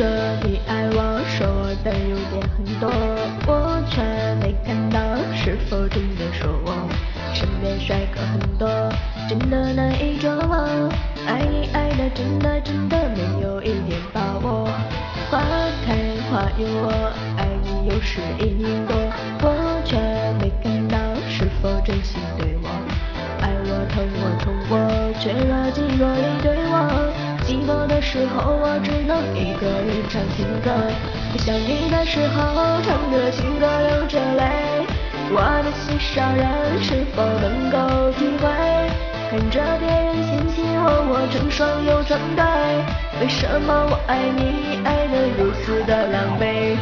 说你爱我，说我的优点很多，我却没看到，是否真的说我身边帅哥很多，真的难以捉摸，爱你爱的真的真的没有一点把握，花开花有我，爱你又是一年多，我却没看到，是否真心对时候，我只能一个人唱情歌。想你的时候，唱着情歌流着泪。我的心上人是否能够体会？看着别人牵起我，我成双又成对。为什么我爱你爱得如此的狼狈？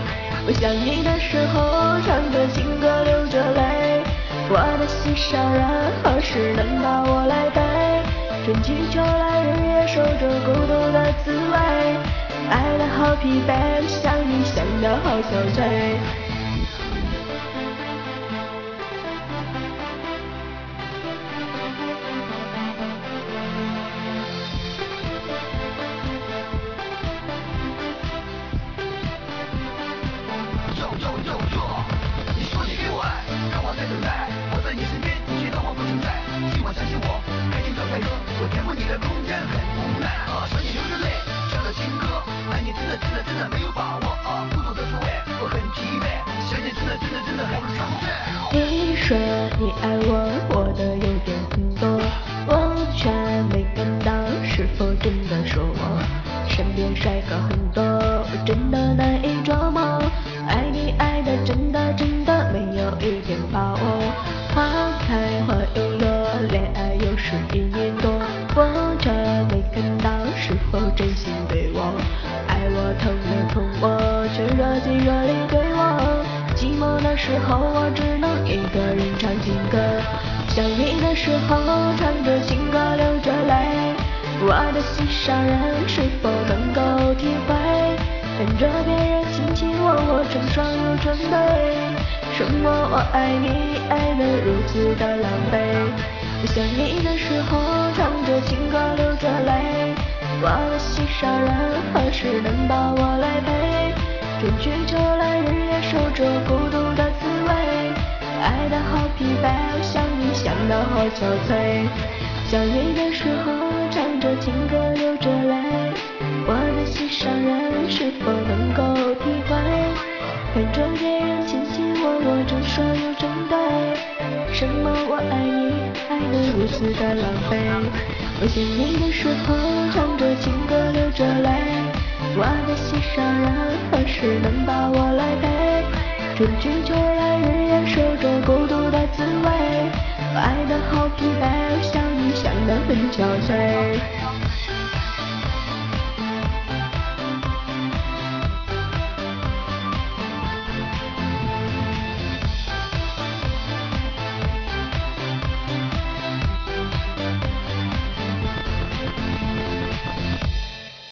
我想你的时候，唱着情歌流着泪。我的心上人何时能把我来陪？春去秋来，日夜守着孤独，爱得好疲惫，想你想得好憔悴。说你爱我，我的优点很多，我却没感到，是否真的说我身边帅哥很多，我真的难以捉摸，爱你爱的真的真的没有一点把握，花开花又落，恋爱又是一年多，我却没看到，是否真心对我，爱我疼我宠我，却若即若离对我。寂寞的时候，我只能一情歌。想你的时候，唱着情歌流着泪。我的心上人是否能够体会？看着别人卿卿我我，成双又成对。什么我爱你爱得如此的狼狈？想你的时候，唱着情歌流着泪。我的心上人何时能把我来陪？春去秋来，日夜守着孤独，爱得好疲惫，我想你想得好憔悴。想你的时候，唱着情歌流着泪，我的心上人是否能够体会？看着别人卿卿我我，成双又成对，什么我爱你爱得如此的狼狈？我想你的时候，唱着情歌流着泪。我的心上人何时能把我来陪？春去秋来，日夜守 George